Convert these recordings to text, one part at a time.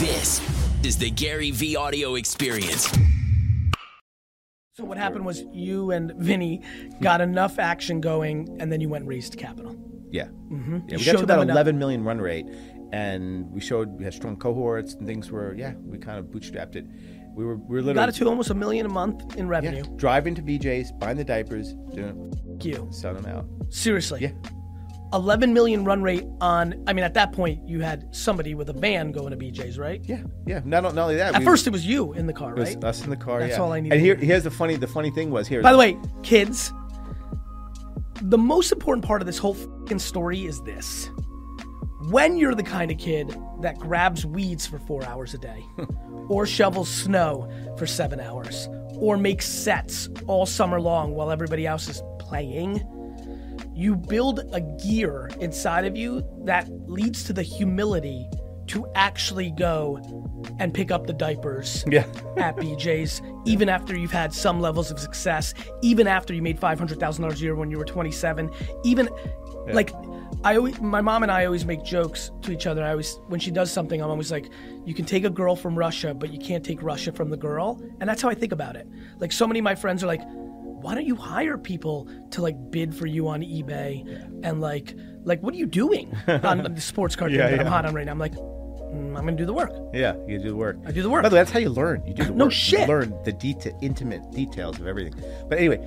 This is the GaryVee audio experience. So what happened was you and Vinny got enough action going, and then you went and raised capital. Yeah. Mm-hmm. Yeah, we got to about 11 million run rate, and we showed we had strong cohorts and things were yeah we kind of bootstrapped it. We were we were literally Got it to almost a million a month in yeah, revenue. driving to BJ's, buying the diapers, doing Thank you. selling them out. Seriously. Yeah. 11 million run rate on, I mean, at that point, you had somebody with a van going to BJ's, right? Yeah, yeah. Not, not only that. At we- first, it was you in the car, it right? us in the car. That's yeah. all I need And here, here's the funny. The funny thing was here. By the way, kids, the most important part of this whole fing story is this. When you're the kind of kid that grabs weeds for four hours a day, or shovels snow for seven hours, or makes sets all summer long while everybody else is playing, you build a gear inside of you that leads to the humility to actually go and pick up the diapers Yeah. at BJ's, even after you've had some levels of success, even after you made five hundred thousand dollars a year when you were twenty seven, even like I always, my mom and I always make jokes to each other. I always, when she does something, I'm always like, you can take a girl from Russia, but you can't take Russia from the girl, and that's how I think about it. Like so many of my friends are like, why don't you hire people to like bid for you on eBay and like, like what are you doing on the sports card Yeah, thing that I'm hot on right now? I'm like, mm, I'm gonna do the work. Yeah, you do the work. I do the work. By the way, that's how you learn. You do the work. No shit. You learn the deta- intimate details of everything. But anyway,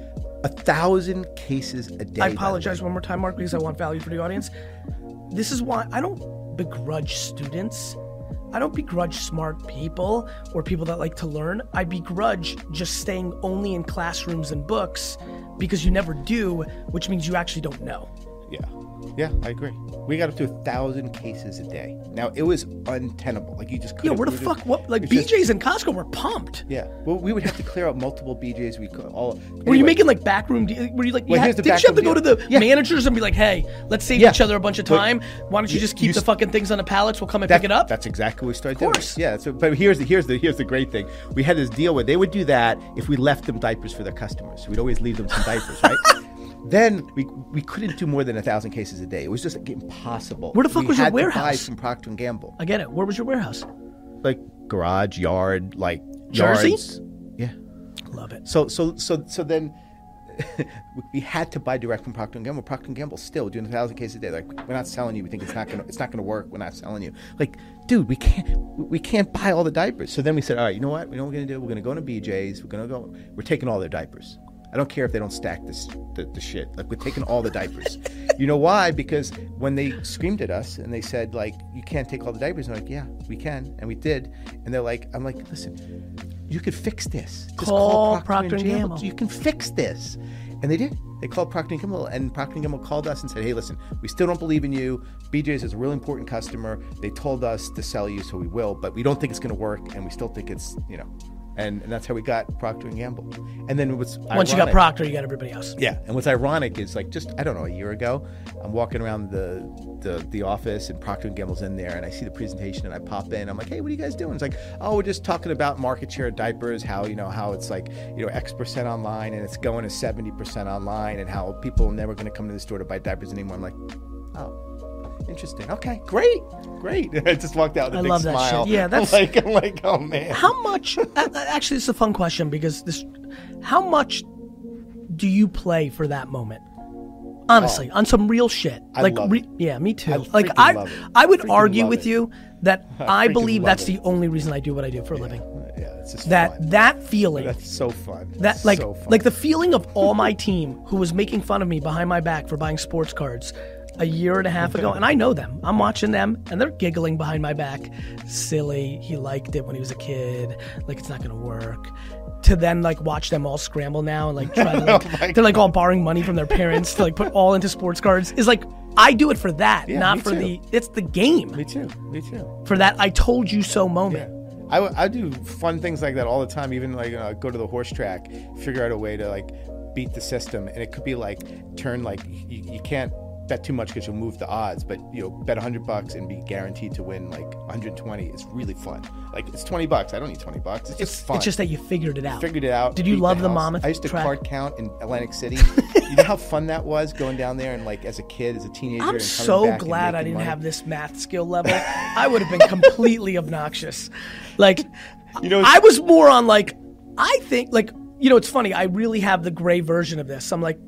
a thousand cases a day. I apologize one more time, Marc, because I want value for the audience. This is why I don't begrudge students. I don't begrudge smart people or people that like to learn. I begrudge just staying only in classrooms and books because you never do, which means you actually don't know. Yeah, yeah, I agree. We got up to a thousand cases a day. Now it was untenable. Like you just Yeah, couldn't. where the fuck? What? Like it's just- BJ's and Costco were pumped. Yeah, well, we would have to clear out multiple BJ's. We could all. Were you making like backroom? De- were you like? You Well, had, here's the didn't you have to go to the. Yeah. managers and be like, "Hey, let's save Yeah. each other a bunch of But time. Why don't you you- just keep you the fucking things on the pallets? We'll come and That- pick it up." That's exactly what we started Of course. doing. Yeah, so, but here's the here's the here's the great thing. We had this deal where they would do that if we left them diapers for their customers. We'd always leave them some diapers, right? Then we we couldn't do more than a thousand cases a day. It was just like, impossible. Where the fuck we was your had to buy warehouse? from Procter and Gamble, I get it. Where was your warehouse? like garage, yard, like Jersey? yards. Yeah. Love it. So so so so then we had to buy direct from Procter and Gamble. Procter and Gamble still doing a thousand cases a day. Like we're not selling you. We think it's not gonna it's not gonna work. We're not selling you. Like, dude, we can't we can't buy all the diapers. So then we said, all right, you know what? We know what we're gonna do. We're gonna go to BJ's. We're gonna go. We're taking all their diapers. I don't care if they don't stack this the, the shit. Like we're taking all the diapers. you know why? Because when they screamed at us and they said like you can't take all the diapers, I'm like yeah we can, and we did. And they're like, I'm like, listen, you could fix this. Just Call Procter and Gamble. You can fix this. And they did. They called Procter and Gamble, and Procter and Gamble called us and said, "Hey, listen, we still don't believe in you. BJ's is a really important customer. They told us to sell you, so we will, but we don't think it's going to work, and we still think it's, you know." And, and that's how we got Procter and Gamble. And then what's Once you got Procter, you got everybody else. yeah, and what's ironic is like just I don't know a year ago, I'm walking around the the, the office and Procter and Gamble's in there, and I see the presentation, and I pop in. I'm like, hey, what are you guys doing? It's like, oh, we're just talking about market share of diapers, how you know how it's like you know X percent online, and it's going to seventy percent online, and how people are never going to come to the store to buy diapers anymore. I'm like, oh. Interesting. Okay, great, great. I just walked out with a I big love that shit. smile. Yeah, that's- like, I'm like, oh man. How much? actually, it's a fun question because this. How much do you play for that moment? Honestly, oh. on some real shit. I like, love re- yeah, me too. I like, I. I would Freaking argue with it. you that I freaking believe that's it. the only reason I do what I do for a living. Yeah, it's just That fun. that feeling. That's so fun. That like so fun. like the feeling of all my team who was making fun of me behind my back for buying sports cards a year and a half ago, and I know them. I'm watching them, and they're giggling behind my back. Silly. He liked it when he was a kid. Like it's not gonna work. To then like watch them all scramble now and like try to like Oh they're like all borrowing money from their parents to like put all into sports cards is like I do it for that, Yeah, not for too. the it's the game. Me too. Me too. For that I told you so moment. I, w- I do fun things like that all the time. Even like uh, go to the horse track, figure out a way to like beat the system, and it could be like turn like you, you can't bet too much because you'll move the odds. But you know, bet hundred bucks and be guaranteed to win like 120 is really fun. Like it's 20 bucks. I don't need 20 bucks. It's just fun. It's just that you figured it out. Figured it out. Did you love the house. Monmouth I used to track? card count in Atlantic City. you know how fun that was going down there and like as a kid, as a teenager. I'm and so glad I didn't money. have this math skill level. I would have been completely obnoxious. Like, You know, I was more on like, I think like you know it's funny. I really have the gray version of this. I'm like,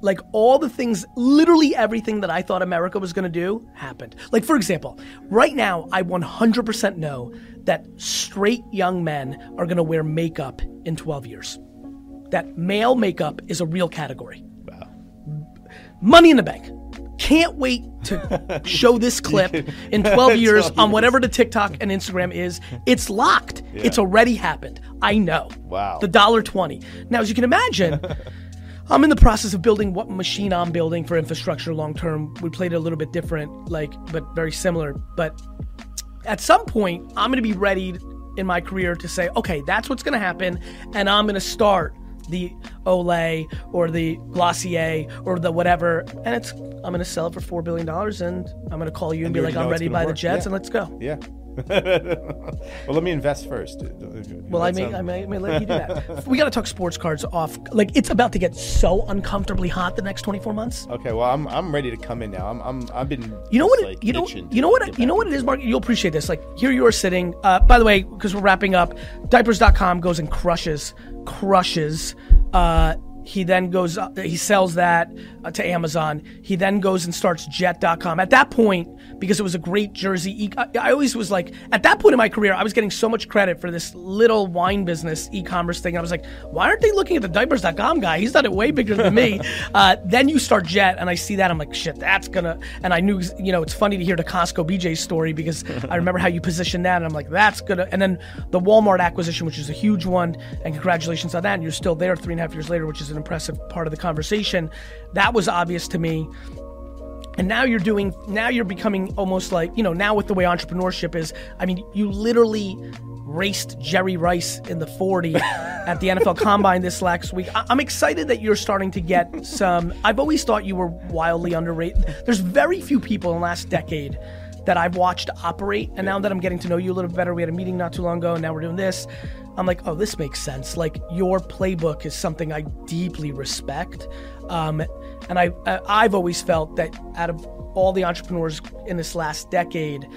like all the things, literally everything that I thought America was going to do happened. Like for example, right now I 100% know that straight young men are going to wear makeup in 12 years. That male makeup is a real category. Wow. Money in the bank. Can't wait to show this clip in 12 years on whatever the TikTok and Instagram is. It's locked. It's already happened. I know. Wow. The dollar 20. Now, as you can imagine, I'm in the process of building what machine I'm building for infrastructure long term. We played it a little bit different, like, but very similar. But at some point, I'm going to be ready in my career to say, okay, that's what's going to happen, and I'm going to start the Olay or the Glossier or the whatever, and it's I'm going to sell it for four billion dollars, and I'm going to call you and, And be like, I'm ready to gonna buy the. Jets, Yeah. and let's go. Yeah. well, let me invest first. Well, I may, I may, I may let you do that. we got to talk sports cards off. Like it's about to get so uncomfortably hot the next 24 months. Okay, well, I'm I'm ready to come in now. I'm, I'm I've been You know what? like, you know. You know what? You know what it is, Marc. You'll appreciate this. Like here you are sitting. Uh, by the way, because we're wrapping up, diapers.com goes and crushes, crushes. Uh, he then goes. Uh, he sells that uh, to Amazon. He then goes and starts Jet.com. At that point, because it was a great jersey. E- I, I always was like, at that point in my career, I was getting so much credit for this little wine business e-commerce thing. I was like, why aren't they looking at the diapers.com guy? He's done it way bigger than me. uh, then you start Jet, and I see that. I'm like, shit, that's gonna. And I knew, you know, it's funny to hear the Costco BJ story because I remember how you positioned that, and I'm like, that's gonna. And then the Walmart acquisition, which is a huge one, and congratulations on that. And you're still there three and a half years later, which is an impressive part of the conversation. That was obvious to me and now you're doing now you're becoming almost like you know now with the way entrepreneurship is i mean you literally raced jerry rice in the 40 at the nfl combine this last week. I- i'm excited that you're starting to get some i've always thought you were wildly underrated. There's very few people in the last decade that i've watched operate and now that i'm getting to know you a little better we had a meeting not too long ago and now we're doing this. I'm like oh this makes sense. Like your playbook is something i deeply respect um, and I, I've always felt that out of all the entrepreneurs in this last decade,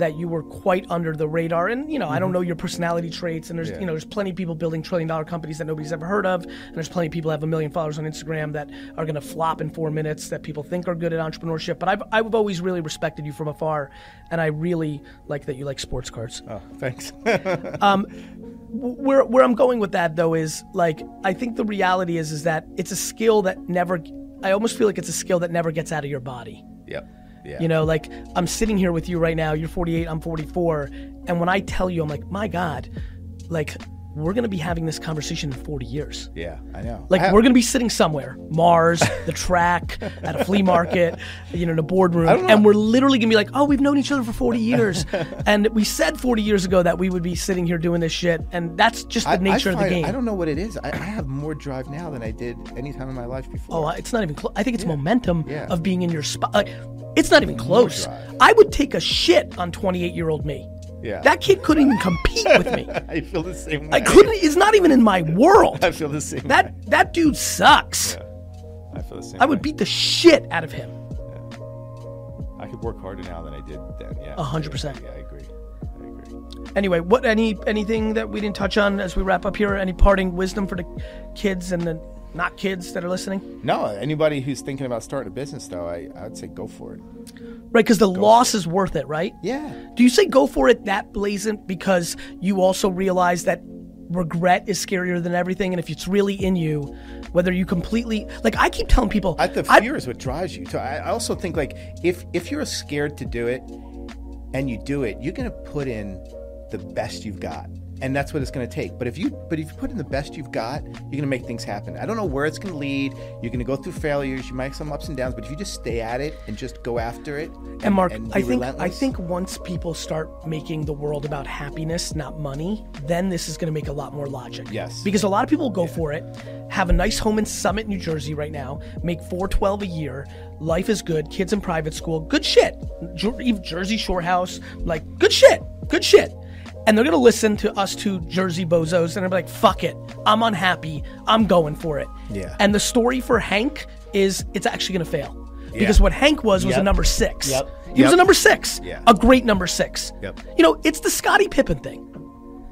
that you were quite under the radar. And you know, I don't mm-hmm. know your personality traits. And there's you know, there's plenty of people building trillion dollar companies that nobody's ever heard of. And there's plenty of people that have a million followers on Instagram that are going to flop in four minutes that people think are good at entrepreneurship. But I've I've always really respected you from afar, and I really like that you like sports cards Oh, thanks. Um, where where I'm going with that though is like I think the reality is is that it's a skill that never I almost feel like it's a skill that never gets out of your body. yep. Yeah. You know, like I'm sitting here with you right now, you're 48, I'm 44, and when I tell you I'm like, "My god, like we're going to be having this conversation in 40 years." Yeah, I know. Like I- we're going to be sitting somewhere, Mars, the track, at a flea market, you know, in a boardroom, and we're literally going to be like, "Oh, we've known each other for 40 years," and we said 40 years ago that we would be sitting here doing this shit, and that's just the I- I nature of the game. I don't know what it is. I, I have more drive now than I did any time in my life before. Oh, it's not even close. I think it's momentum Yeah. of being in your spot. Like, it's not even close. I would take a shit on 28 year old me. Yeah. That kid couldn't even compete with me. I feel the same way. I couldn't. It's not even in my world. I feel the same. way. That that dude sucks. I feel the same. I would way. beat the shit out of him. Yeah. I could work harder now than I did then. Yeah. A hundred percent. Yeah, I agree. I agree. Anyway, what any anything that we didn't touch on as we wrap up here? Any parting wisdom for the kids and the not kids that are listening? No, anybody who's thinking about starting a business, though, I, I would say go for it. Right, because the loss is worth it, right? Yeah. Do you say go for it that blazant because you also realize that regret is scarier than everything, and if it's really in you, whether you completely like, I keep telling people, I, the I- fear is what drives you. I, I also think like if if you're scared to do it and you do it, you're gonna put in the best you've got. And that's what it's going to take. But if you but if you put in the best you've got, you're going to make things happen. I don't know where it's going to lead. You're going to go through failures. You might have some ups and downs, but if you just stay at it and just go after it, And Marc, and I think I think once people start making the world about happiness, not money, then this is going to make a lot more logic. Yes. Because a lot of people go for it, have a nice home in Summit, New Jersey right now, make 412 a year, life is good, kids in private school, good shit. Jersey Shore house, like good shit. Good shit. And they're to listen to us two Jersey bozos and they're like, "Fuck it. I'm unhappy. I'm going for it." Yeah. And the story for Hank is it's actually to fail. Because Yeah. what Hank was was a number 6. Yep. He was a number six. Yeah. A great number six. Yep. You know, it's the Scottie Pippen thing.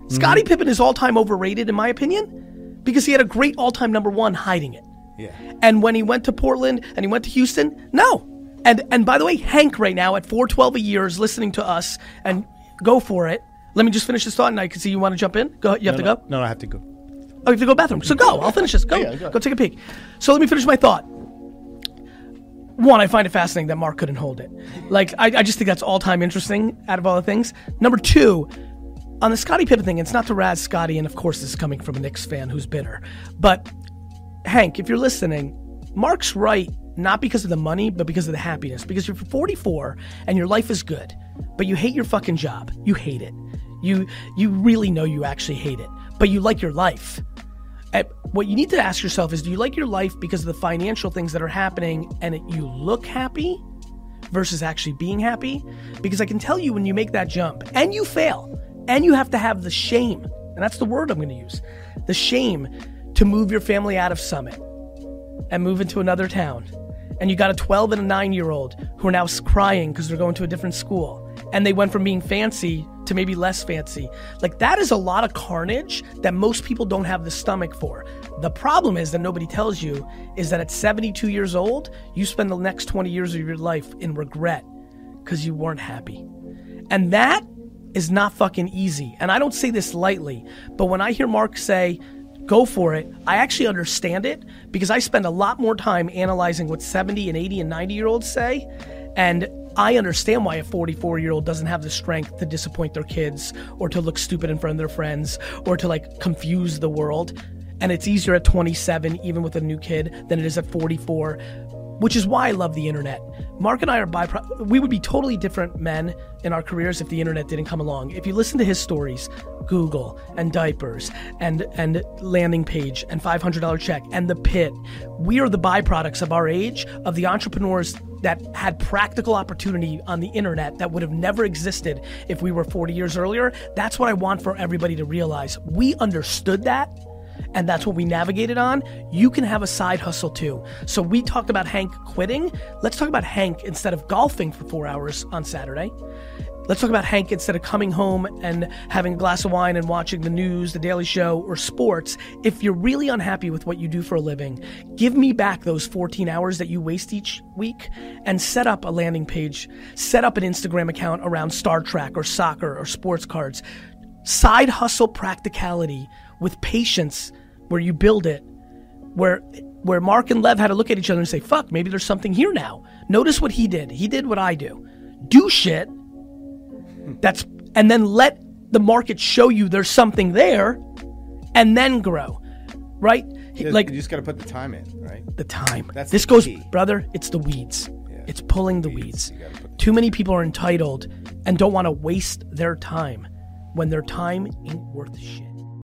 Scottie mm-hmm. Pippen is all time overrated, in my opinion, because he had a great all time number one hiding it. Yeah. And when he went to Portland and he went to Houston, no. And and by the way, Hank right now at 412 a year is listening to us and go for it. Let me just finish this thought and I can see you want to jump in. Go you have to go? No, no, I have to go. Oh, you have to go bathroom. So go. I'll finish this. Go. Yeah, go. go take a peek. So let me finish my thought. One, I find it fascinating that Marc couldn't hold it. Like, I, I just think that's all time interesting out of all the things. Number two, on the Scottie Pippen thing, it's not to razz Scottie, and of course, this is coming from a Knicks fan who's bitter. But, Hank, if you're listening, Marc's right, not because of the money, but because of the happiness. Because you're 44 and your life is good, but you hate your fucking job. You hate it. You you really know you actually hate it, but you like your life. What you need to ask yourself is do you like your life because of the financial things that are happening and it, you look happy versus actually being happy? Because I can tell you when you make that jump and you fail and you have to have the shame, and that's the word I'm going to use the shame to move your family out of Summit and move into another town. And you got a 12 and a 9 year old who are now crying because they're going to a different school. And they went from being fancy to maybe less fancy. Like, that is a lot of carnage that most people don't have the stomach for. The problem is that nobody tells you is that at 72 years old, you spend the next 20 years of your life in regret because you weren't happy. And that is not fucking easy. And I don't say this lightly, but when I hear Marc say, go for it, I actually understand it because I spend a lot more time analyzing what 70 and 80 and 90 year olds say. And I understand why a 44 year old doesn't have the strength to disappoint their kids or to look stupid in front of their friends or to like confuse the world. And it's easier at 27, even with a new kid, than it is at 44 which is why I love the internet. Marc and I are bypro- we would be totally different men in our careers if the internet didn't come along. If you listen to his stories, Google and diapers and and landing page and $500 check and the pit, we are the byproducts of our age of the entrepreneurs that had practical opportunity on the internet that would have never existed if we were 40 years earlier. That's what I want for everybody to realize. We understood that and that's what we navigated on, you can have a side hustle too. So we talked about Hank quitting. Let's talk about Hank instead of golfing for four hours on Saturday. Let's talk about Hank instead of coming home and having a glass of wine and watching the news, the Daily Show, or sports. If you're really unhappy with what you do for a living, give me back those 14 hours that you waste each week and set up a landing page, set up an Instagram account around Star Trek or soccer or sports cards. Side hustle practicality with patience where you build it where where Marc and Lev had to look at each other and say, "Fuck, maybe there's something here now." Notice what he did. He did what I do. Do shit. That's and then let the market show you there's something there and then grow. Right? Just- like you just got to put the time in, right? the time. That's this goes, key. brother, it's the weeds. Yeah. It's pulling the Weeds. weeds. You gotta put the- Too many people are entitled and don't want to waste their time when their time ain't worth shit.